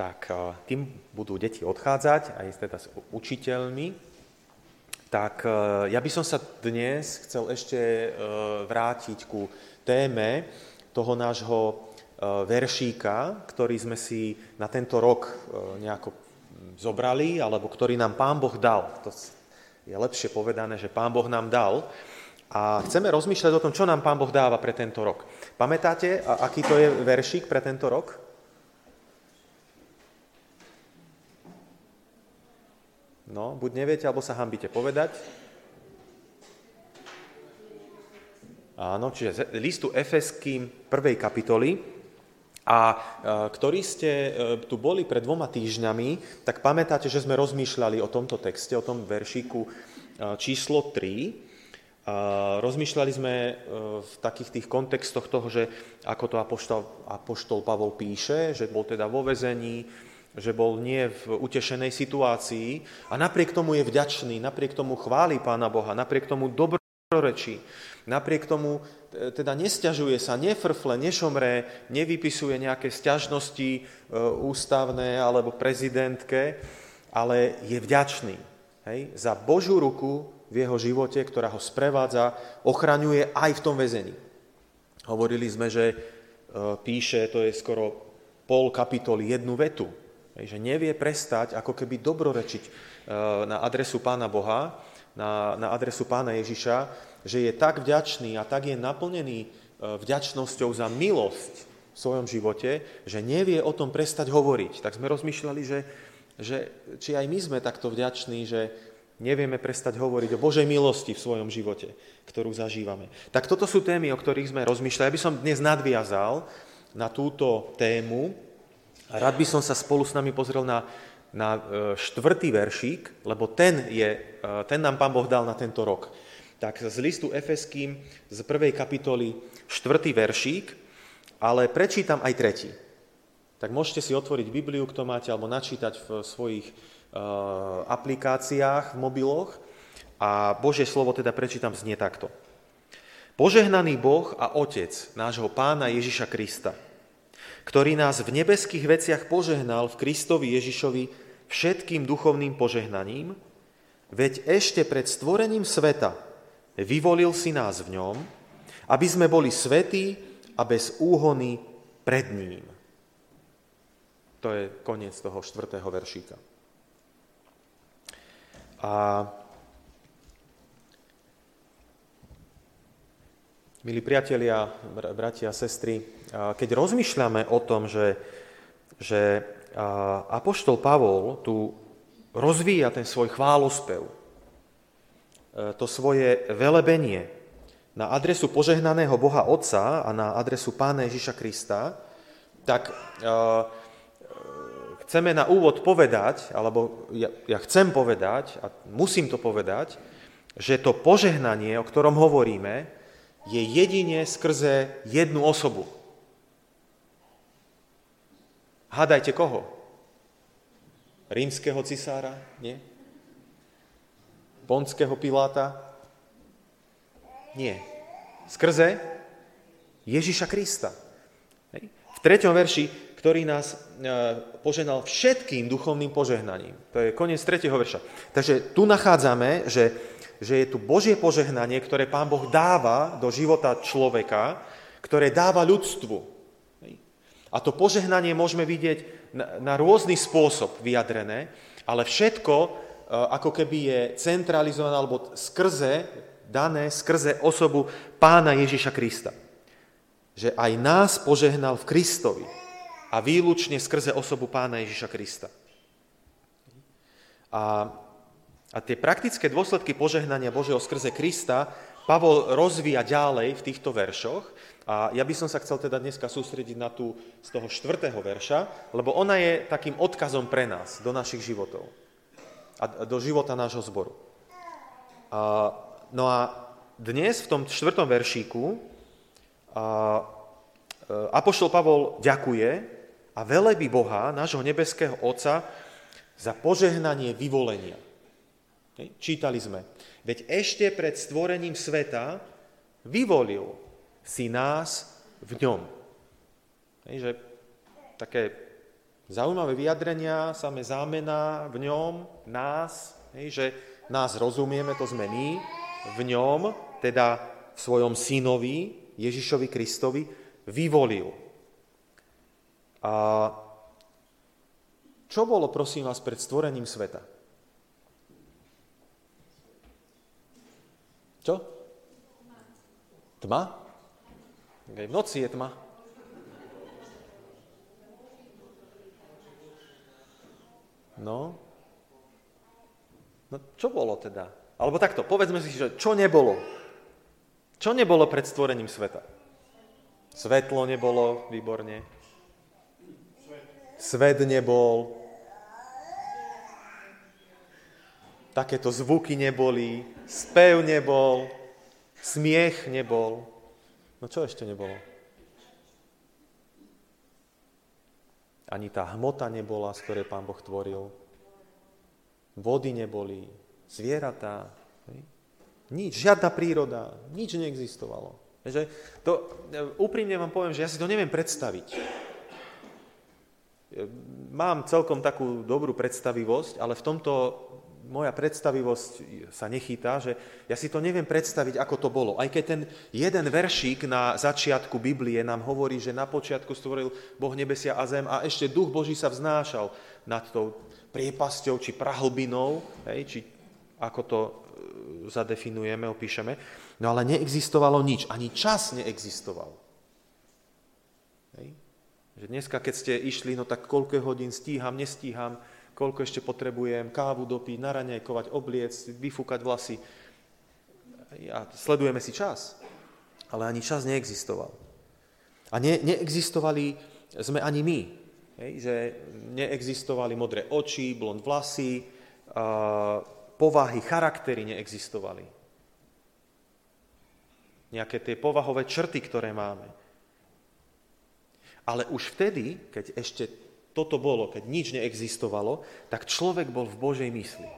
tak kým budú deti odchádzať, aj teda s učiteľmi, tak ja by som sa dnes chcel ešte vrátiť ku téme toho nášho veršíka, ktorý sme si na tento rok nejako zobrali, alebo ktorý nám Pán Boh dal. To je lepšie povedané, že Pán Boh nám dal. A chceme rozmýšľať o tom, čo nám Pán Boh dáva pre tento rok. Pamätáte, aký to je veršík pre tento rok? No, buď neviete, alebo sa hambíte povedať. Áno, čiže listu Efeským prvej kapitoly, a e, ktorí ste e, tu boli pred dvoma týždňami, tak pamätáte, že sme rozmýšľali o tomto texte, o tom veršíku e, číslo 3. Rozmýšľali sme v takých tých kontextoch toho, že ako to apoštol, apoštol Pavol píše, že bol teda vo vezení, že bol nie v utešenej situácii a napriek tomu je vďačný, napriek tomu chváli Pána Boha, napriek tomu dobrorečí, napriek tomu teda nestiažuje sa, nefrfle, nešomré, nevypisuje nejaké sťažnosti e, ústavné alebo prezidentke, ale je vďačný hej, za Božú ruku v jeho živote, ktorá ho sprevádza, ochraňuje aj v tom väzení. Hovorili sme, že e, píše, to je skoro pol kapitoly, jednu vetu, hej, že nevie prestať ako keby dobrorečiť e, na adresu Pána Boha, na, na adresu Pána Ježiša, že je tak vďačný a tak je naplnený e, vďačnosťou za milosť v svojom živote, že nevie o tom prestať hovoriť. Tak sme rozmýšľali, že, že či aj my sme takto vďační, že nevieme prestať hovoriť o Božej milosti v svojom živote, ktorú zažívame. Tak toto sú témy, o ktorých sme rozmýšľali. Ja by som dnes nadviazal na túto tému rád by som sa spolu s nami pozrel na, na e, štvrtý veršík, lebo ten, je, e, ten nám Pán Boh dal na tento rok tak z listu Efeským z prvej kapitoly štvrtý veršík, ale prečítam aj tretí. Tak môžete si otvoriť Bibliu, kto máte, alebo načítať v svojich uh, aplikáciách v mobiloch. A Božie slovo teda prečítam znie takto. Požehnaný Boh a Otec nášho Pána Ježiša Krista, ktorý nás v nebeských veciach požehnal v Kristovi Ježišovi všetkým duchovným požehnaním, veď ešte pred stvorením sveta Vyvolil si nás v ňom, aby sme boli svetí a bez úhony pred ním. To je koniec toho štvrtého veršíka. A milí priatelia, bratia a sestry, keď rozmýšľame o tom, že, že Apoštol Pavol tu rozvíja ten svoj chválospev, E, to svoje velebenie na adresu požehnaného Boha Otca a na adresu Pána Ježiša Krista, tak e, chceme na úvod povedať, alebo ja, ja chcem povedať, a musím to povedať, že to požehnanie, o ktorom hovoríme, je jedine skrze jednu osobu. Hádajte koho? Rímskeho cisára? Nie? Ponského Piláta? Nie. Skrze Ježiša Krista. V treťom verši, ktorý nás e, poženal všetkým duchovným požehnaním. To je koniec tretieho verša. Takže tu nachádzame, že, že je tu Božie požehnanie, ktoré Pán Boh dáva do života človeka, ktoré dáva ľudstvu. A to požehnanie môžeme vidieť na, na rôzny spôsob vyjadrené, ale všetko E, ako keby je centralizované alebo skrze, dané skrze osobu pána Ježiša Krista. Že aj nás požehnal v Kristovi a výlučne skrze osobu pána Ježiša Krista. A, a tie praktické dôsledky požehnania Božieho skrze Krista Pavol rozvíja ďalej v týchto veršoch a ja by som sa chcel teda dneska sústrediť na tú z toho štvrtého verša, lebo ona je takým odkazom pre nás do našich životov a do života nášho zboru. A, no a dnes v tom štvrtom veršíku a, e, Apoštol Pavol ďakuje a velebí Boha, nášho nebeského Otca, za požehnanie vyvolenia. Čítali sme. Veď ešte pred stvorením sveta vyvolil si nás v ňom. Že také Zaujímavé vyjadrenia, samé zámena v ňom, nás, že nás rozumieme, to sme my, v ňom, teda v svojom synovi, Ježišovi Kristovi, vyvolil. A čo bolo, prosím vás, pred stvorením sveta? Čo? Tma? Aj v noci je tma. No. No čo bolo teda? Alebo takto, povedzme si, že čo nebolo? Čo nebolo pred stvorením sveta? Svetlo nebolo, výborne. Svet nebol, takéto zvuky neboli, spev nebol, smiech nebol. No čo ešte nebolo? Ani tá hmota nebola, z ktorej pán Boh tvoril. Vody neboli, zvieratá, nič, žiadna príroda, nič neexistovalo. Že to, úprimne vám poviem, že ja si to neviem predstaviť. Mám celkom takú dobrú predstavivosť, ale v tomto moja predstavivosť sa nechytá, že ja si to neviem predstaviť, ako to bolo. Aj keď ten jeden veršík na začiatku Biblie nám hovorí, že na počiatku stvoril Boh nebesia a zem a ešte duch Boží sa vznášal nad tou priepasťou či prahlbinou, hej, či ako to e, zadefinujeme, opíšeme. No ale neexistovalo nič, ani čas neexistoval. Hej. Že dneska, keď ste išli, no tak koľko hodín stíham, nestíham, koľko ešte potrebujem, kávu dopiť, naraňajkovať, obliec, vyfúkať vlasy. A sledujeme si čas. Ale ani čas neexistoval. A ne, neexistovali sme ani my. Hej, že neexistovali modré oči, blond vlasy, a, povahy, charaktery neexistovali. Nejaké tie povahové črty, ktoré máme. Ale už vtedy, keď ešte toto bolo, keď nič neexistovalo, tak človek bol v Božej mysli.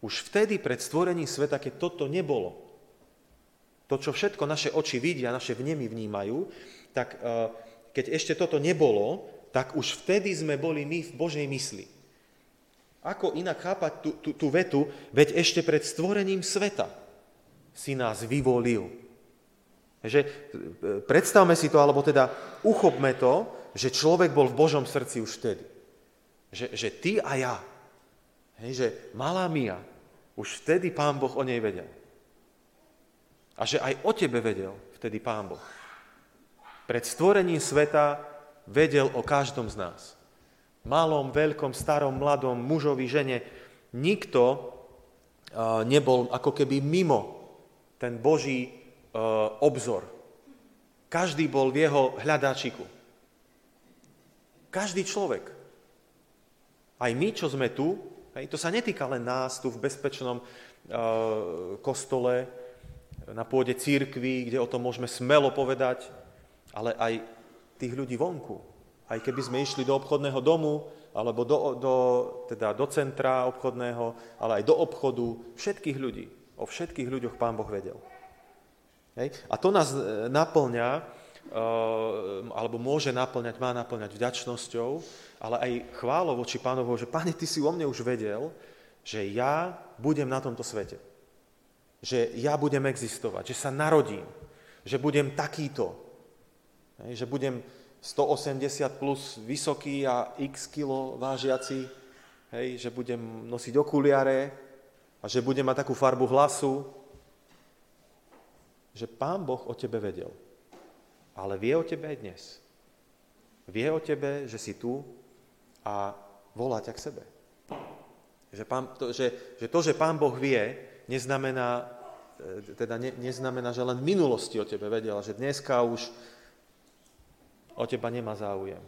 Už vtedy pred stvorením sveta, keď toto nebolo, to, čo všetko naše oči vidia, naše vnemy vnímajú, tak e, keď ešte toto nebolo, tak už vtedy sme boli my v Božej mysli. Ako inak chápať tú, tú, tú vetu, veď ešte pred stvorením sveta si nás vyvolil. Že e, predstavme si to, alebo teda uchopme to, že človek bol v Božom srdci už vtedy. Že, že ty a ja, hej, že malá Mia, už vtedy Pán Boh o nej vedel. A že aj o tebe vedel vtedy Pán Boh. Pred stvorením sveta vedel o každom z nás. Malom, veľkom, starom, mladom, mužovi, žene. Nikto uh, nebol ako keby mimo ten Boží uh, obzor. Každý bol v jeho hľadáčiku. Každý človek. Aj my, čo sme tu, hej, to sa netýka len nás tu v bezpečnom uh, kostole, na pôde církvy, kde o tom môžeme smelo povedať, ale aj tých ľudí vonku. Aj keby sme išli do obchodného domu, alebo do, do, teda do centra obchodného, ale aj do obchodu, všetkých ľudí. O všetkých ľuďoch Pán Boh vedel. Hej? A to nás e, naplňa alebo môže naplňať, má naplňať vďačnosťou, ale aj chválou voči pánovu, že páne, ty si o mne už vedel, že ja budem na tomto svete. Že ja budem existovať, že sa narodím, že budem takýto, že budem 180 plus vysoký a x kilo vážiaci, hej, že budem nosiť okuliare a že budem mať takú farbu hlasu, že pán Boh o tebe vedel ale vie o tebe aj dnes. Vie o tebe, že si tu a volá ťa k sebe. Že, pán, to, že, že to, že Pán Boh vie, neznamená, e, teda ne, neznamená, že len minulosti o tebe vedel, že dneska už o teba nemá záujem.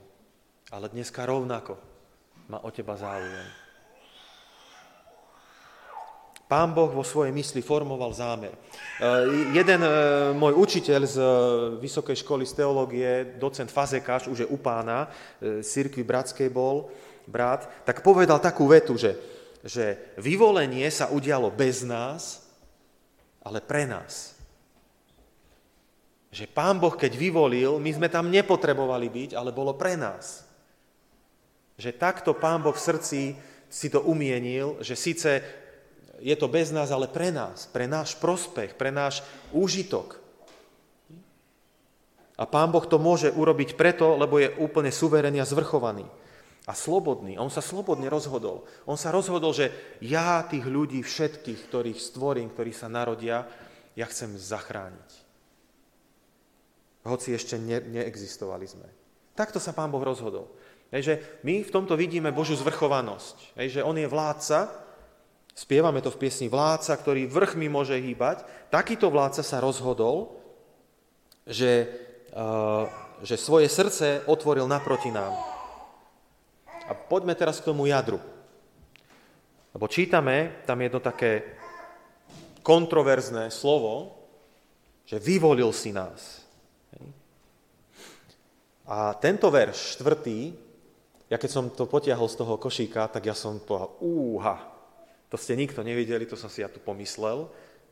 Ale dneska rovnako má o teba záujem. Pán Boh vo svojej mysli formoval zámer. E, jeden e, môj učiteľ z e, Vysokej školy z teológie, docent Fazekáš, už je u pána, Sirkvi Bratskej bol, brat, tak povedal takú vetu, že, že vyvolenie sa udialo bez nás, ale pre nás. Že Pán Boh, keď vyvolil, my sme tam nepotrebovali byť, ale bolo pre nás. Že takto Pán Boh v srdci si to umienil, že síce je to bez nás, ale pre nás, pre náš prospech, pre náš úžitok. A Pán Boh to môže urobiť preto, lebo je úplne suverénny a zvrchovaný a slobodný. On sa slobodne rozhodol. On sa rozhodol, že ja tých ľudí všetkých, ktorých stvorím, ktorí sa narodia, ja chcem zachrániť. Hoci ešte ne, neexistovali sme. Takto sa Pán Boh rozhodol. Hej, my v tomto vidíme Božiu zvrchovanosť. Hej, že On je vládca, spievame to v piesni vládca, ktorý vrchmi môže hýbať. Takýto vládca sa rozhodol, že, uh, že svoje srdce otvoril naproti nám. A poďme teraz k tomu jadru. Lebo čítame tam jedno také kontroverzné slovo, že vyvolil si nás. A tento verš, štvrtý, ja keď som to potiahol z toho košíka, tak ja som povedal, úha, to ste nikto nevideli, to som si ja tu pomyslel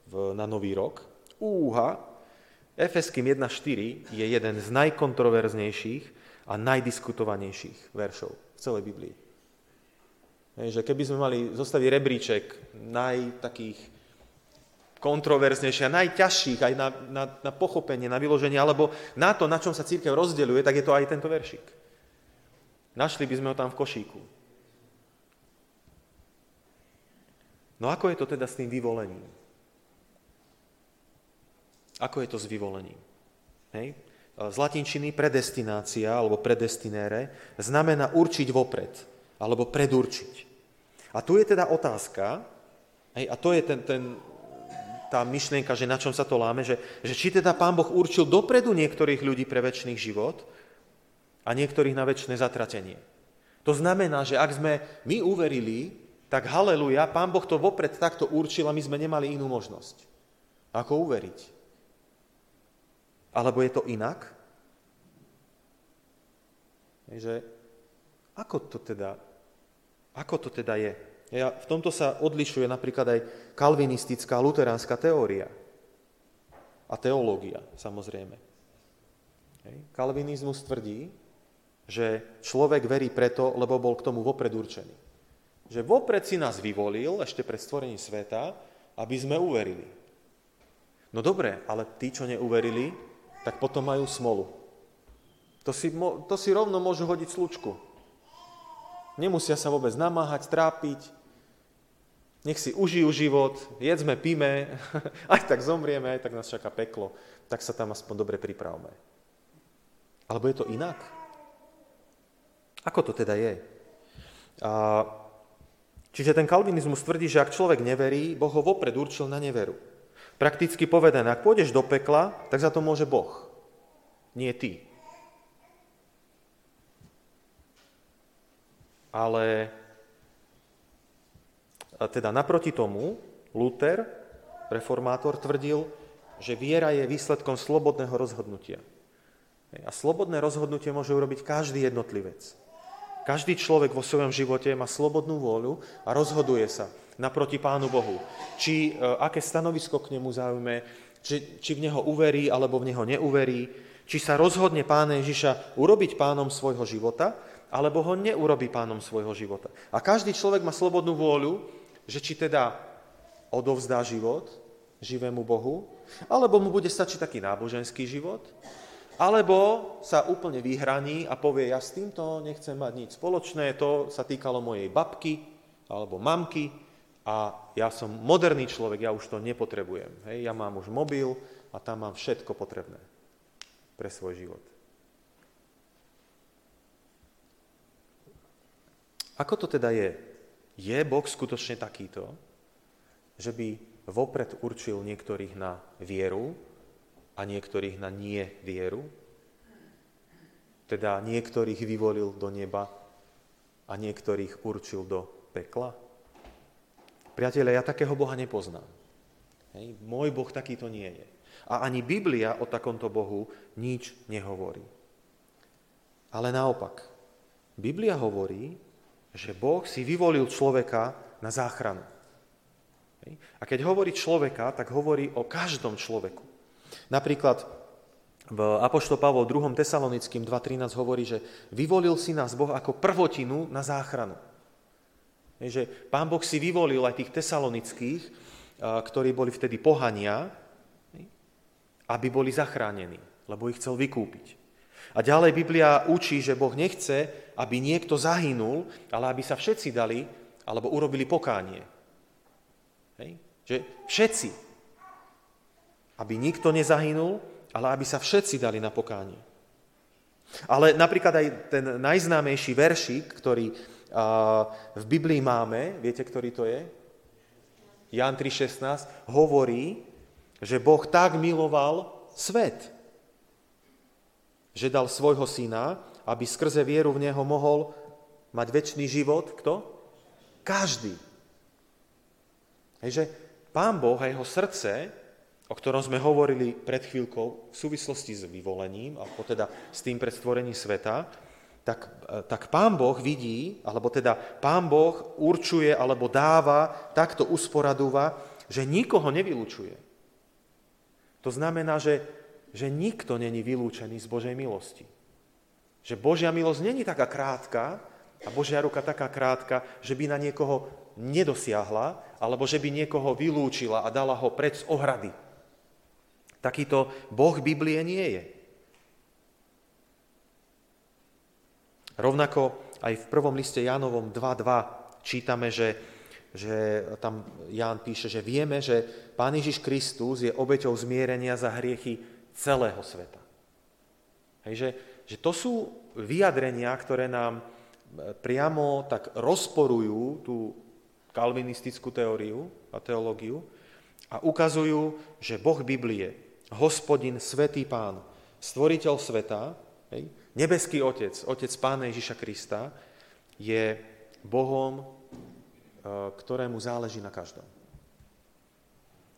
v, na nový rok. Úha, Efeským 1.4 je jeden z najkontroverznejších a najdiskutovanejších veršov v celej Biblii. Že keby sme mali zostaviť rebríček najtakých kontroverznejších a najťažších aj na, na, na pochopenie, na vyloženie, alebo na to, na čom sa církev rozdeľuje, tak je to aj tento veršik. Našli by sme ho tam v košíku. No ako je to teda s tým vyvolením? Ako je to s vyvolením? Hej? Z latinčiny predestinácia alebo predestinére znamená určiť vopred alebo predurčiť. A tu je teda otázka, hej, a to je ten, ten, tá myšlienka, že na čom sa to láme, že, že či teda Pán Boh určil dopredu niektorých ľudí pre väčší život, a niektorých na väčšie zatratenie. To znamená, že ak sme my uverili, tak haleluja, Pán Boh to vopred takto určil a my sme nemali inú možnosť. Ako uveriť? Alebo je to inak? že ako to teda, ako to teda je? Ja, v tomto sa odlišuje napríklad aj kalvinistická luteránska teória a teológia, samozrejme. Kalvinizmus tvrdí, že človek verí preto, lebo bol k tomu vopred určený. Že vopred si nás vyvolil, ešte pred stvorením sveta, aby sme uverili. No dobre, ale tí, čo neuverili, tak potom majú smolu. To si, to si rovno môžu hodiť slučku. Nemusia sa vôbec namáhať, trápiť, nech si užijú život, jedzme, píme, aj tak zomrieme, aj tak nás čaká peklo, tak sa tam aspoň dobre pripravme. Alebo je to inak? Ako to teda je? A, čiže ten kalvinizmus tvrdí, že ak človek neverí, Boh ho vopred určil na neveru. Prakticky povedané, ak pôjdeš do pekla, tak za to môže Boh, nie ty. Ale teda naproti tomu Luther, reformátor, tvrdil, že viera je výsledkom slobodného rozhodnutia. A slobodné rozhodnutie môže urobiť každý jednotlivec. Každý človek vo svojom živote má slobodnú vôľu a rozhoduje sa naproti Pánu Bohu. Či e, aké stanovisko k nemu zaujme, či, či v neho uverí alebo v neho neuverí, či sa rozhodne Pána Ježiša urobiť pánom svojho života, alebo ho neurobí pánom svojho života. A každý človek má slobodnú vôľu, že či teda odovzdá život živému Bohu, alebo mu bude stačiť taký náboženský život, alebo sa úplne vyhraní a povie, ja s týmto nechcem mať nič spoločné, to sa týkalo mojej babky alebo mamky a ja som moderný človek, ja už to nepotrebujem. Hej, ja mám už mobil a tam mám všetko potrebné pre svoj život. Ako to teda je? Je Boh skutočne takýto, že by vopred určil niektorých na vieru a niektorých na nie vieru. Teda niektorých vyvolil do neba a niektorých určil do pekla. Priatelia, ja takého Boha nepoznám. Hej. Môj Boh takýto nie je. A ani Biblia o takomto Bohu nič nehovorí. Ale naopak, Biblia hovorí, že Boh si vyvolil človeka na záchranu. A keď hovorí človeka, tak hovorí o každom človeku. Napríklad v Apoštol Pavol 2. Tesalonickým 2.13 hovorí, že vyvolil si nás Boh ako prvotinu na záchranu. Je, že pán Boh si vyvolil aj tých tesalonických, ktorí boli vtedy pohania, aby boli zachránení, lebo ich chcel vykúpiť. A ďalej Biblia učí, že Boh nechce, aby niekto zahynul, ale aby sa všetci dali, alebo urobili pokánie. Hej? Že všetci. Aby nikto nezahynul, ale aby sa všetci dali na pokánie. Ale napríklad aj ten najznámejší veršik, ktorý v Biblii máme, viete, ktorý to je? Jan 3.16 hovorí, že Boh tak miloval svet, že dal svojho syna, aby skrze vieru v Neho mohol mať väčší život. Kto? Každý. Hej, že Pán Boh a jeho srdce o ktorom sme hovorili pred chvíľkou v súvislosti s vyvolením, alebo teda s tým predstvorením sveta, tak, tak pán Boh vidí, alebo teda pán Boh určuje alebo dáva, takto usporadúva, že nikoho nevylučuje. To znamená, že, že nikto není vylúčený z Božej milosti. Že Božia milosť není taká krátka a Božia ruka taká krátka, že by na niekoho nedosiahla, alebo že by niekoho vylúčila a dala ho pred z ohrady. Takýto Boh Biblie nie je. Rovnako aj v prvom liste Jánovom 2.2 čítame, že, že tam Ján píše, že vieme, že Pán Ježiš Kristus je obeťou zmierenia za hriechy celého sveta. Hej, že, to sú vyjadrenia, ktoré nám priamo tak rozporujú tú kalvinistickú teóriu a teológiu a ukazujú, že Boh Biblie hospodin, svetý pán, stvoriteľ sveta, hej, nebeský otec, otec pána Ježiša Krista, je Bohom, e, ktorému záleží na každom.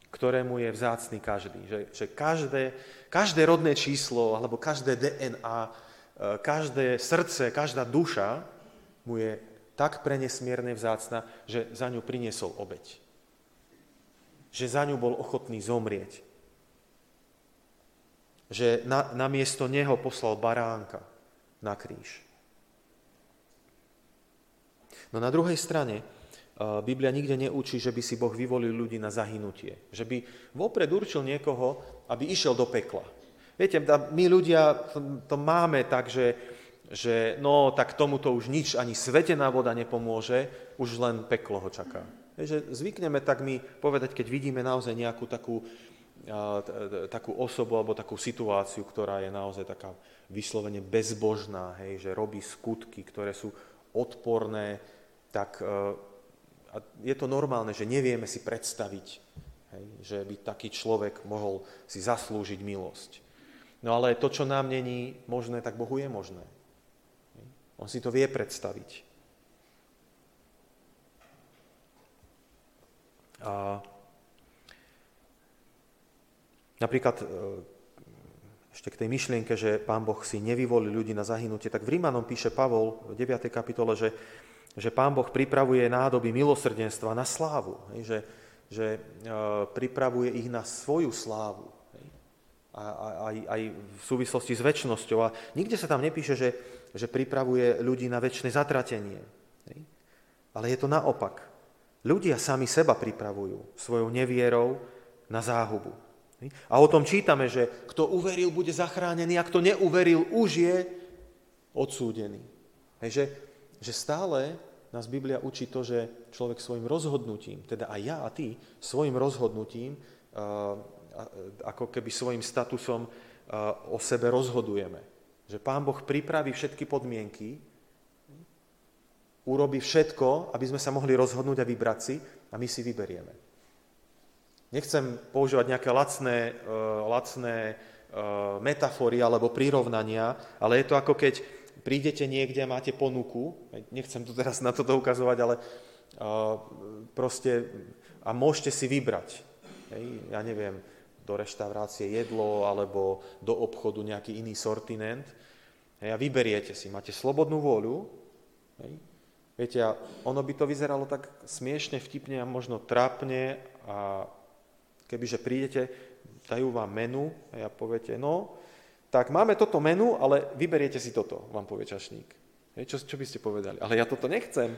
Ktorému je vzácný každý. Že, že každé, každé rodné číslo, alebo každé DNA, e, každé srdce, každá duša mu je tak prenesmierne vzácna, že za ňu priniesol obeď. Že za ňu bol ochotný zomrieť že na, na neho poslal baránka na kríž. No na druhej strane, Biblia nikde neučí, že by si Boh vyvolil ľudí na zahynutie. Že by vopred určil niekoho, aby išiel do pekla. Viete, my ľudia to máme tak, že, že no tak tomuto už nič, ani svetená voda nepomôže, už len peklo ho čaká. Že zvykneme tak my povedať, keď vidíme naozaj nejakú takú takú osobu alebo takú situáciu, ktorá je naozaj taká vyslovene bezbožná, hej, že robí skutky, ktoré sú odporné, tak e, je to normálne, že nevieme si predstaviť, hej, že by taký človek mohol si zaslúžiť milosť. No ale to, čo nám není možné, tak Bohu je možné. On si to vie predstaviť. A Napríklad e, ešte k tej myšlienke, že pán Boh si nevyvolí ľudí na zahynutie, tak v Rímanom píše Pavol v 9. kapitole, že, že pán Boh pripravuje nádoby milosrdenstva na slávu, že, že e, pripravuje ich na svoju slávu. A, aj, aj v súvislosti s väčšnosťou. A nikde sa tam nepíše, že, že pripravuje ľudí na väčšie zatratenie. Ale je to naopak. Ľudia sami seba pripravujú svojou nevierou na záhubu. A o tom čítame, že kto uveril, bude zachránený a kto neuveril, už je odsúdený. Hej, že, že stále nás Biblia učí to, že človek svojim rozhodnutím, teda aj ja a ty, svojim rozhodnutím, ako keby svojim statusom o sebe rozhodujeme. Že Pán Boh pripraví všetky podmienky, urobí všetko, aby sme sa mohli rozhodnúť a vybrať si a my si vyberieme. Nechcem používať nejaké lacné, uh, lacné uh, metafory alebo prirovnania, ale je to ako keď prídete niekde a máte ponuku, nechcem tu teraz na toto ukazovať, ale uh, proste a môžete si vybrať. Hej, ja neviem, do reštaurácie jedlo alebo do obchodu nejaký iný sortiment. Hej, a vyberiete si, máte slobodnú vôľu. Hej. Viete, a ono by to vyzeralo tak smiešne, vtipne a možno trápne a Kebyže prídete, dajú vám menu a ja poviete, no, tak máme toto menu, ale vyberiete si toto, vám povie čašník. Hej, čo, čo by ste povedali? Ale ja toto nechcem.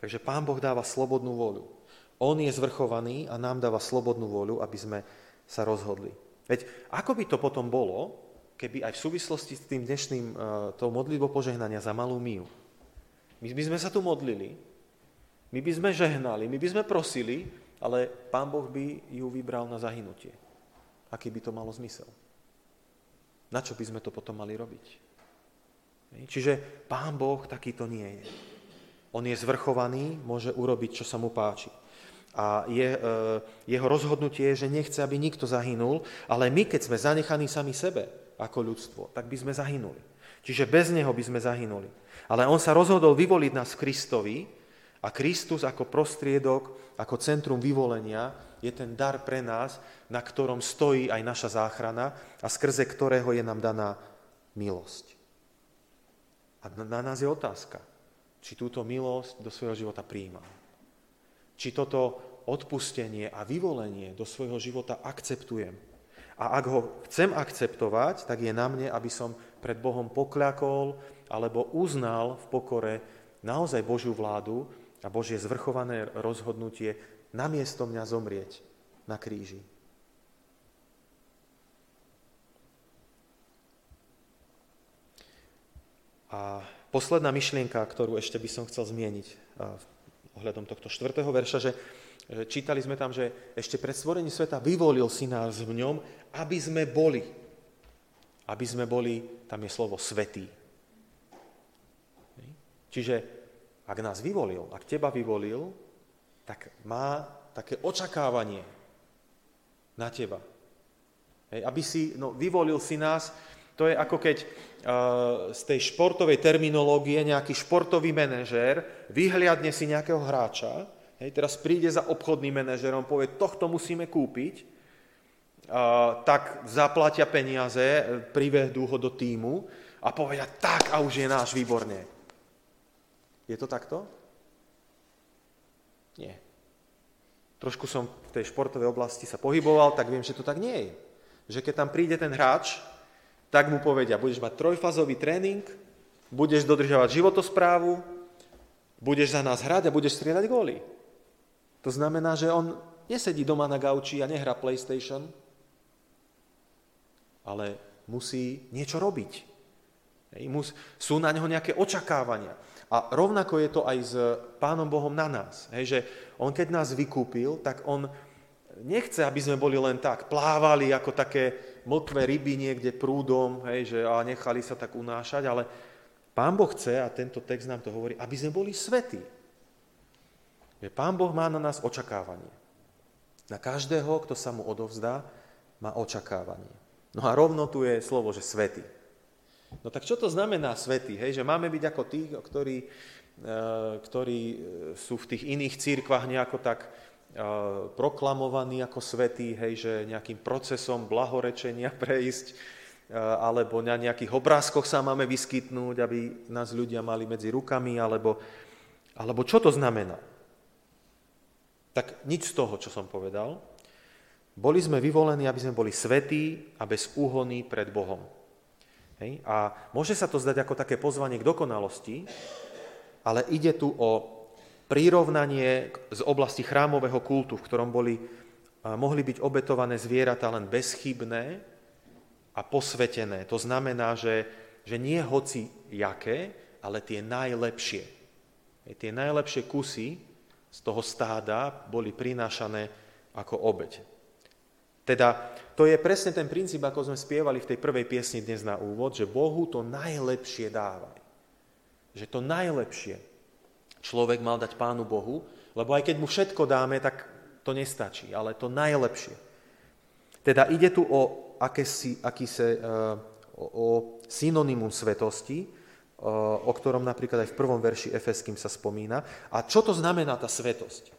Takže Pán Boh dáva slobodnú voľu. On je zvrchovaný a nám dáva slobodnú voľu, aby sme sa rozhodli. Veď ako by to potom bolo, keby aj v súvislosti s tým dnešným, uh, tou modlitbou požehnania za malú Miu, my by sme sa tu modlili, my by sme žehnali, my by sme prosili, ale Pán Boh by ju vybral na zahynutie. Aký by to malo zmysel? Na čo by sme to potom mali robiť? Čiže Pán Boh takýto nie je. On je zvrchovaný, môže urobiť, čo sa mu páči. A je, e, jeho rozhodnutie je, že nechce, aby nikto zahynul, ale my, keď sme zanechaní sami sebe ako ľudstvo, tak by sme zahynuli. Čiže bez neho by sme zahynuli. Ale on sa rozhodol vyvoliť nás v Kristovi a Kristus ako prostriedok, ako centrum vyvolenia je ten dar pre nás, na ktorom stojí aj naša záchrana a skrze ktorého je nám daná milosť. A na nás je otázka, či túto milosť do svojho života príjmam. Či toto odpustenie a vyvolenie do svojho života akceptujem. A ak ho chcem akceptovať, tak je na mne, aby som pred Bohom pokľakol alebo uznal v pokore naozaj Božiu vládu a Božie zvrchované rozhodnutie namiesto mňa zomrieť na kríži. A posledná myšlienka, ktorú ešte by som chcel zmieniť ohľadom tohto štvrtého verša, že čítali sme tam, že ešte pred stvorením sveta vyvolil si nás v ňom, aby sme boli. Aby sme boli, tam je slovo svetý. Čiže ak nás vyvolil, ak teba vyvolil, tak má také očakávanie na teba. Hej, aby si, no, vyvolil si nás, to je ako keď uh, z tej športovej terminológie nejaký športový manažér vyhliadne si nejakého hráča, hej, teraz príde za obchodným manažérom, povie, tohto musíme kúpiť, uh, tak zaplatia peniaze, privedú ho do týmu a povedia, tak a už je náš výborne. Je to takto? Nie. Trošku som v tej športovej oblasti sa pohyboval, tak viem, že to tak nie je. Že keď tam príde ten hráč, tak mu povedia, budeš mať trojfazový tréning, budeš dodržovať životosprávu, budeš za nás hrať a budeš strieľať góly. To znamená, že on nesedí doma na gauči a nehrá PlayStation, ale musí niečo robiť. Sú na neho nejaké očakávania. A rovnako je to aj s Pánom Bohom na nás. Hej, že on keď nás vykúpil, tak on nechce, aby sme boli len tak, plávali ako také mlkvé ryby niekde prúdom, hej, že a nechali sa tak unášať, ale Pán Boh chce, a tento text nám to hovorí, aby sme boli svetí. Že Pán Boh má na nás očakávanie. Na každého, kto sa mu odovzdá, má očakávanie. No a rovno tu je slovo, že svetý. No tak čo to znamená svetý? Hej? Že máme byť ako tí, ktorí, e, ktorí sú v tých iných církvách nejako tak proklamovaný ako svetý, hej, že nejakým procesom blahorečenia prejsť, alebo na nejakých obrázkoch sa máme vyskytnúť, aby nás ľudia mali medzi rukami, alebo, alebo čo to znamená? Tak nič z toho, čo som povedal. Boli sme vyvolení, aby sme boli svetí a bez úhony pred Bohom. Hej? A môže sa to zdať ako také pozvanie k dokonalosti, ale ide tu o prirovnanie z oblasti chrámového kultu, v ktorom boli, mohli byť obetované zvieratá len bezchybné a posvetené. To znamená, že, že nie hoci jaké, ale tie najlepšie. Tie najlepšie kusy z toho stáda boli prinášané ako obeď. Teda to je presne ten princíp, ako sme spievali v tej prvej piesni dnes na úvod, že Bohu to najlepšie dávaj. Že to najlepšie človek mal dať Pánu Bohu, lebo aj keď mu všetko dáme, tak to nestačí, ale to najlepšie. Teda ide tu o akési, akýse, o, o synonymum svetosti, o ktorom napríklad aj v prvom verši Efeským sa spomína. A čo to znamená tá svetosť?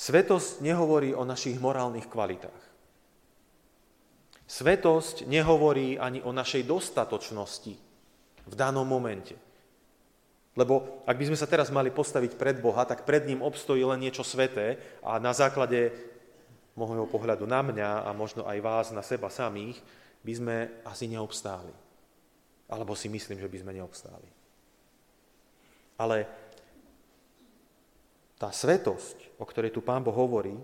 Svetosť nehovorí o našich morálnych kvalitách. Svetosť nehovorí ani o našej dostatočnosti v danom momente. Lebo ak by sme sa teraz mali postaviť pred Boha, tak pred ním obstojí len niečo sveté a na základe môjho pohľadu na mňa a možno aj vás, na seba samých, by sme asi neobstáli. Alebo si myslím, že by sme neobstáli. Ale tá svetosť, o ktorej tu pán Boh hovorí,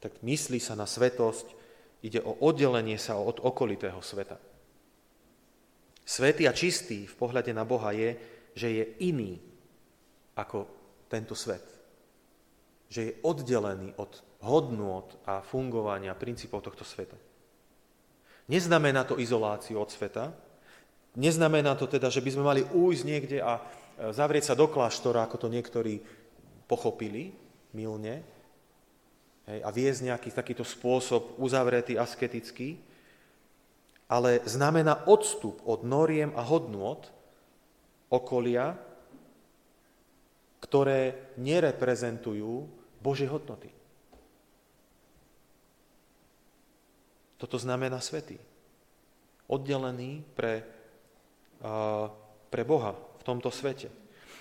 tak myslí sa na svetosť, ide o oddelenie sa od okolitého sveta. Svetý a čistý v pohľade na Boha je, že je iný ako tento svet. Že je oddelený od hodnôt a fungovania princípov tohto sveta. Neznamená to izoláciu od sveta, neznamená to teda, že by sme mali újsť niekde a e, zavrieť sa do kláštora, ako to niektorí pochopili milne, hej, a viesť nejaký takýto spôsob uzavretý, asketický, ale znamená odstup od noriem a hodnôt okolia, ktoré nereprezentujú Božie hodnoty. Toto znamená svetý. Oddelený pre, pre Boha v tomto svete.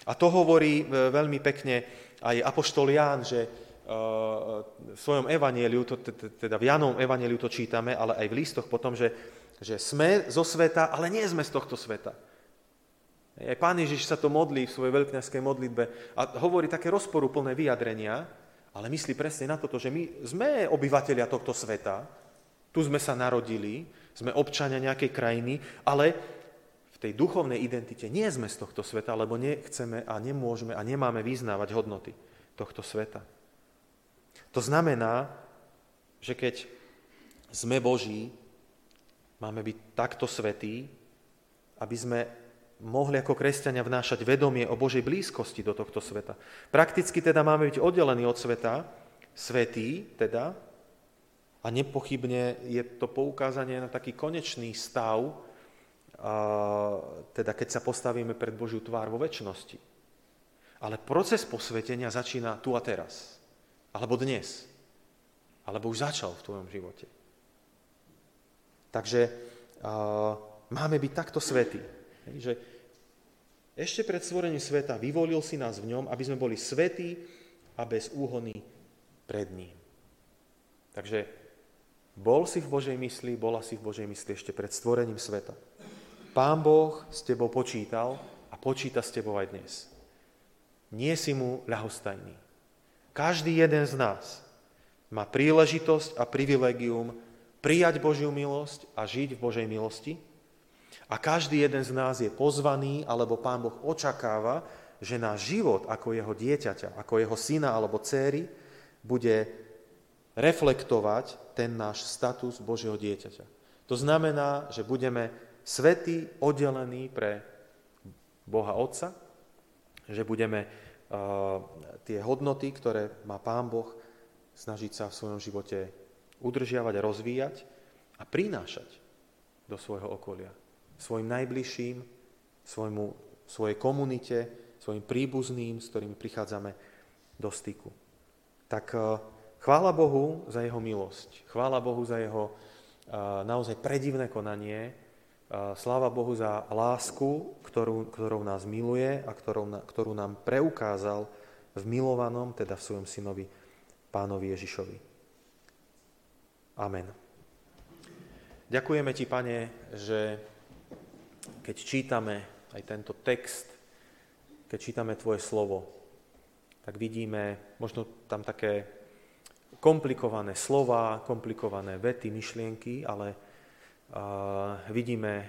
A to hovorí e, veľmi pekne aj Apoštol Ján, že v svojom evanieliu, teda v Janom evanieliu to čítame, ale aj v listoch potom, že že sme zo sveta, ale nie sme z tohto sveta. Aj pán Ježiš sa to modlí v svojej veľkňažskej modlitbe a hovorí také rozporúplné vyjadrenia, ale myslí presne na toto, že my sme obyvateľia tohto sveta, tu sme sa narodili, sme občania nejakej krajiny, ale v tej duchovnej identite nie sme z tohto sveta, lebo nechceme a nemôžeme a nemáme vyznávať hodnoty tohto sveta. To znamená, že keď sme Boží, Máme byť takto svetí, aby sme mohli ako kresťania vnášať vedomie o Božej blízkosti do tohto sveta. Prakticky teda máme byť oddelení od sveta, svetí teda, a nepochybne je to poukázanie na taký konečný stav, teda keď sa postavíme pred Božiu tvár vo väčšnosti. Ale proces posvetenia začína tu a teraz. Alebo dnes. Alebo už začal v tvojom živote. Takže uh, máme byť takto svetí. Že ešte pred stvorením sveta vyvolil si nás v ňom, aby sme boli svetí a bez úhony pred ním. Takže bol si v Božej mysli, bola si v Božej mysli ešte pred stvorením sveta. Pán Boh s tebou počítal a počíta s tebou aj dnes. Nie si mu ľahostajný. Každý jeden z nás má príležitosť a privilegium prijať Božiu milosť a žiť v Božej milosti. A každý jeden z nás je pozvaný, alebo Pán Boh očakáva, že náš život ako jeho dieťaťa, ako jeho syna alebo céry, bude reflektovať ten náš status Božieho dieťaťa. To znamená, že budeme svetí, oddelení pre Boha Otca, že budeme uh, tie hodnoty, ktoré má Pán Boh, snažiť sa v svojom živote udržiavať a rozvíjať a prinášať do svojho okolia. Svojim najbližším, svojmu, svojej komunite, svojim príbuzným, s ktorými prichádzame do styku. Tak eh, chvála Bohu za jeho milosť, chvála Bohu za jeho eh, naozaj predivné konanie, eh, sláva Bohu za lásku, ktorú, ktorou nás miluje a ktorou, ktorú nám preukázal v milovanom, teda v svojom synovi, pánovi Ježišovi. Amen. Ďakujeme Ti, Pane, že keď čítame aj tento text, keď čítame Tvoje slovo, tak vidíme možno tam také komplikované slova, komplikované vety, myšlienky, ale vidíme,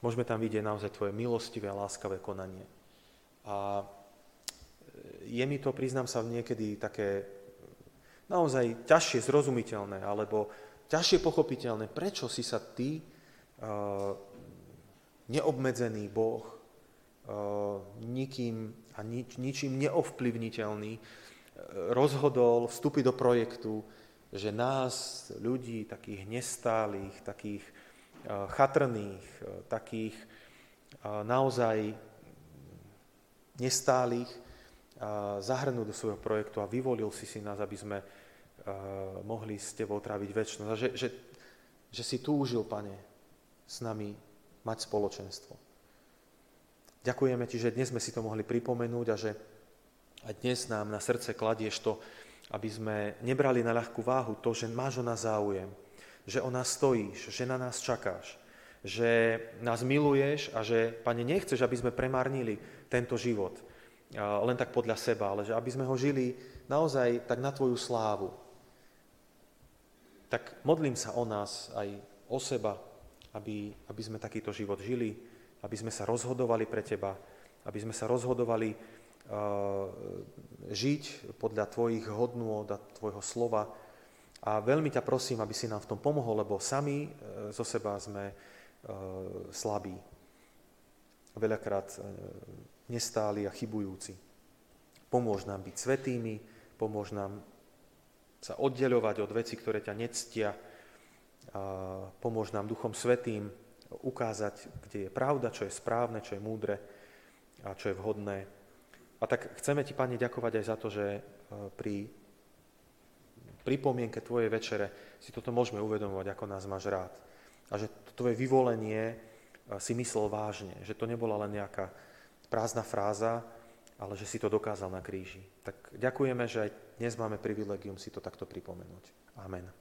môžeme tam vidieť naozaj Tvoje milostivé a láskavé konanie. A je mi to, priznám sa, niekedy také naozaj ťažšie zrozumiteľné alebo ťažšie pochopiteľné, prečo si sa ty, uh, neobmedzený Boh, uh, nikým a nič, ničím neovplyvniteľný, uh, rozhodol vstúpiť do projektu, že nás, ľudí takých nestálých, takých chatrných, uh, takých uh, naozaj nestálých, zahrnúť do svojho projektu a vyvolil si si nás, aby sme mohli s Tebou tráviť väčšnosť. A že, že, že si túžil, Pane, s nami mať spoločenstvo. Ďakujeme Ti, že dnes sme si to mohli pripomenúť a že aj dnes nám na srdce kladieš to, aby sme nebrali na ľahkú váhu to, že máš o nás záujem, že o nás stojíš, že na nás čakáš, že nás miluješ a že, Pane, nechceš, aby sme premárnili tento život len tak podľa seba, ale že aby sme ho žili naozaj tak na Tvoju slávu. Tak modlím sa o nás aj o seba, aby, aby sme takýto život žili, aby sme sa rozhodovali pre Teba, aby sme sa rozhodovali uh, žiť podľa Tvojich hodnôt a Tvojho slova. A veľmi ťa prosím, aby si nám v tom pomohol, lebo sami uh, zo seba sme uh, slabí. Veľakrát uh, nestáli a chybujúci. Pomôž nám byť svetými, pomôž nám sa oddeľovať od veci, ktoré ťa nectia, pomôž nám Duchom Svetým ukázať, kde je pravda, čo je správne, čo je múdre a čo je vhodné. A tak chceme Ti, Pane, ďakovať aj za to, že e, pri pripomienke Tvojej večere si toto môžeme uvedomovať, ako nás máš rád. A že to Tvoje vyvolenie e, si myslel vážne, že to nebola len nejaká prázdna fráza, ale že si to dokázal na kríži. Tak ďakujeme, že aj dnes máme privilegium si to takto pripomenúť. Amen.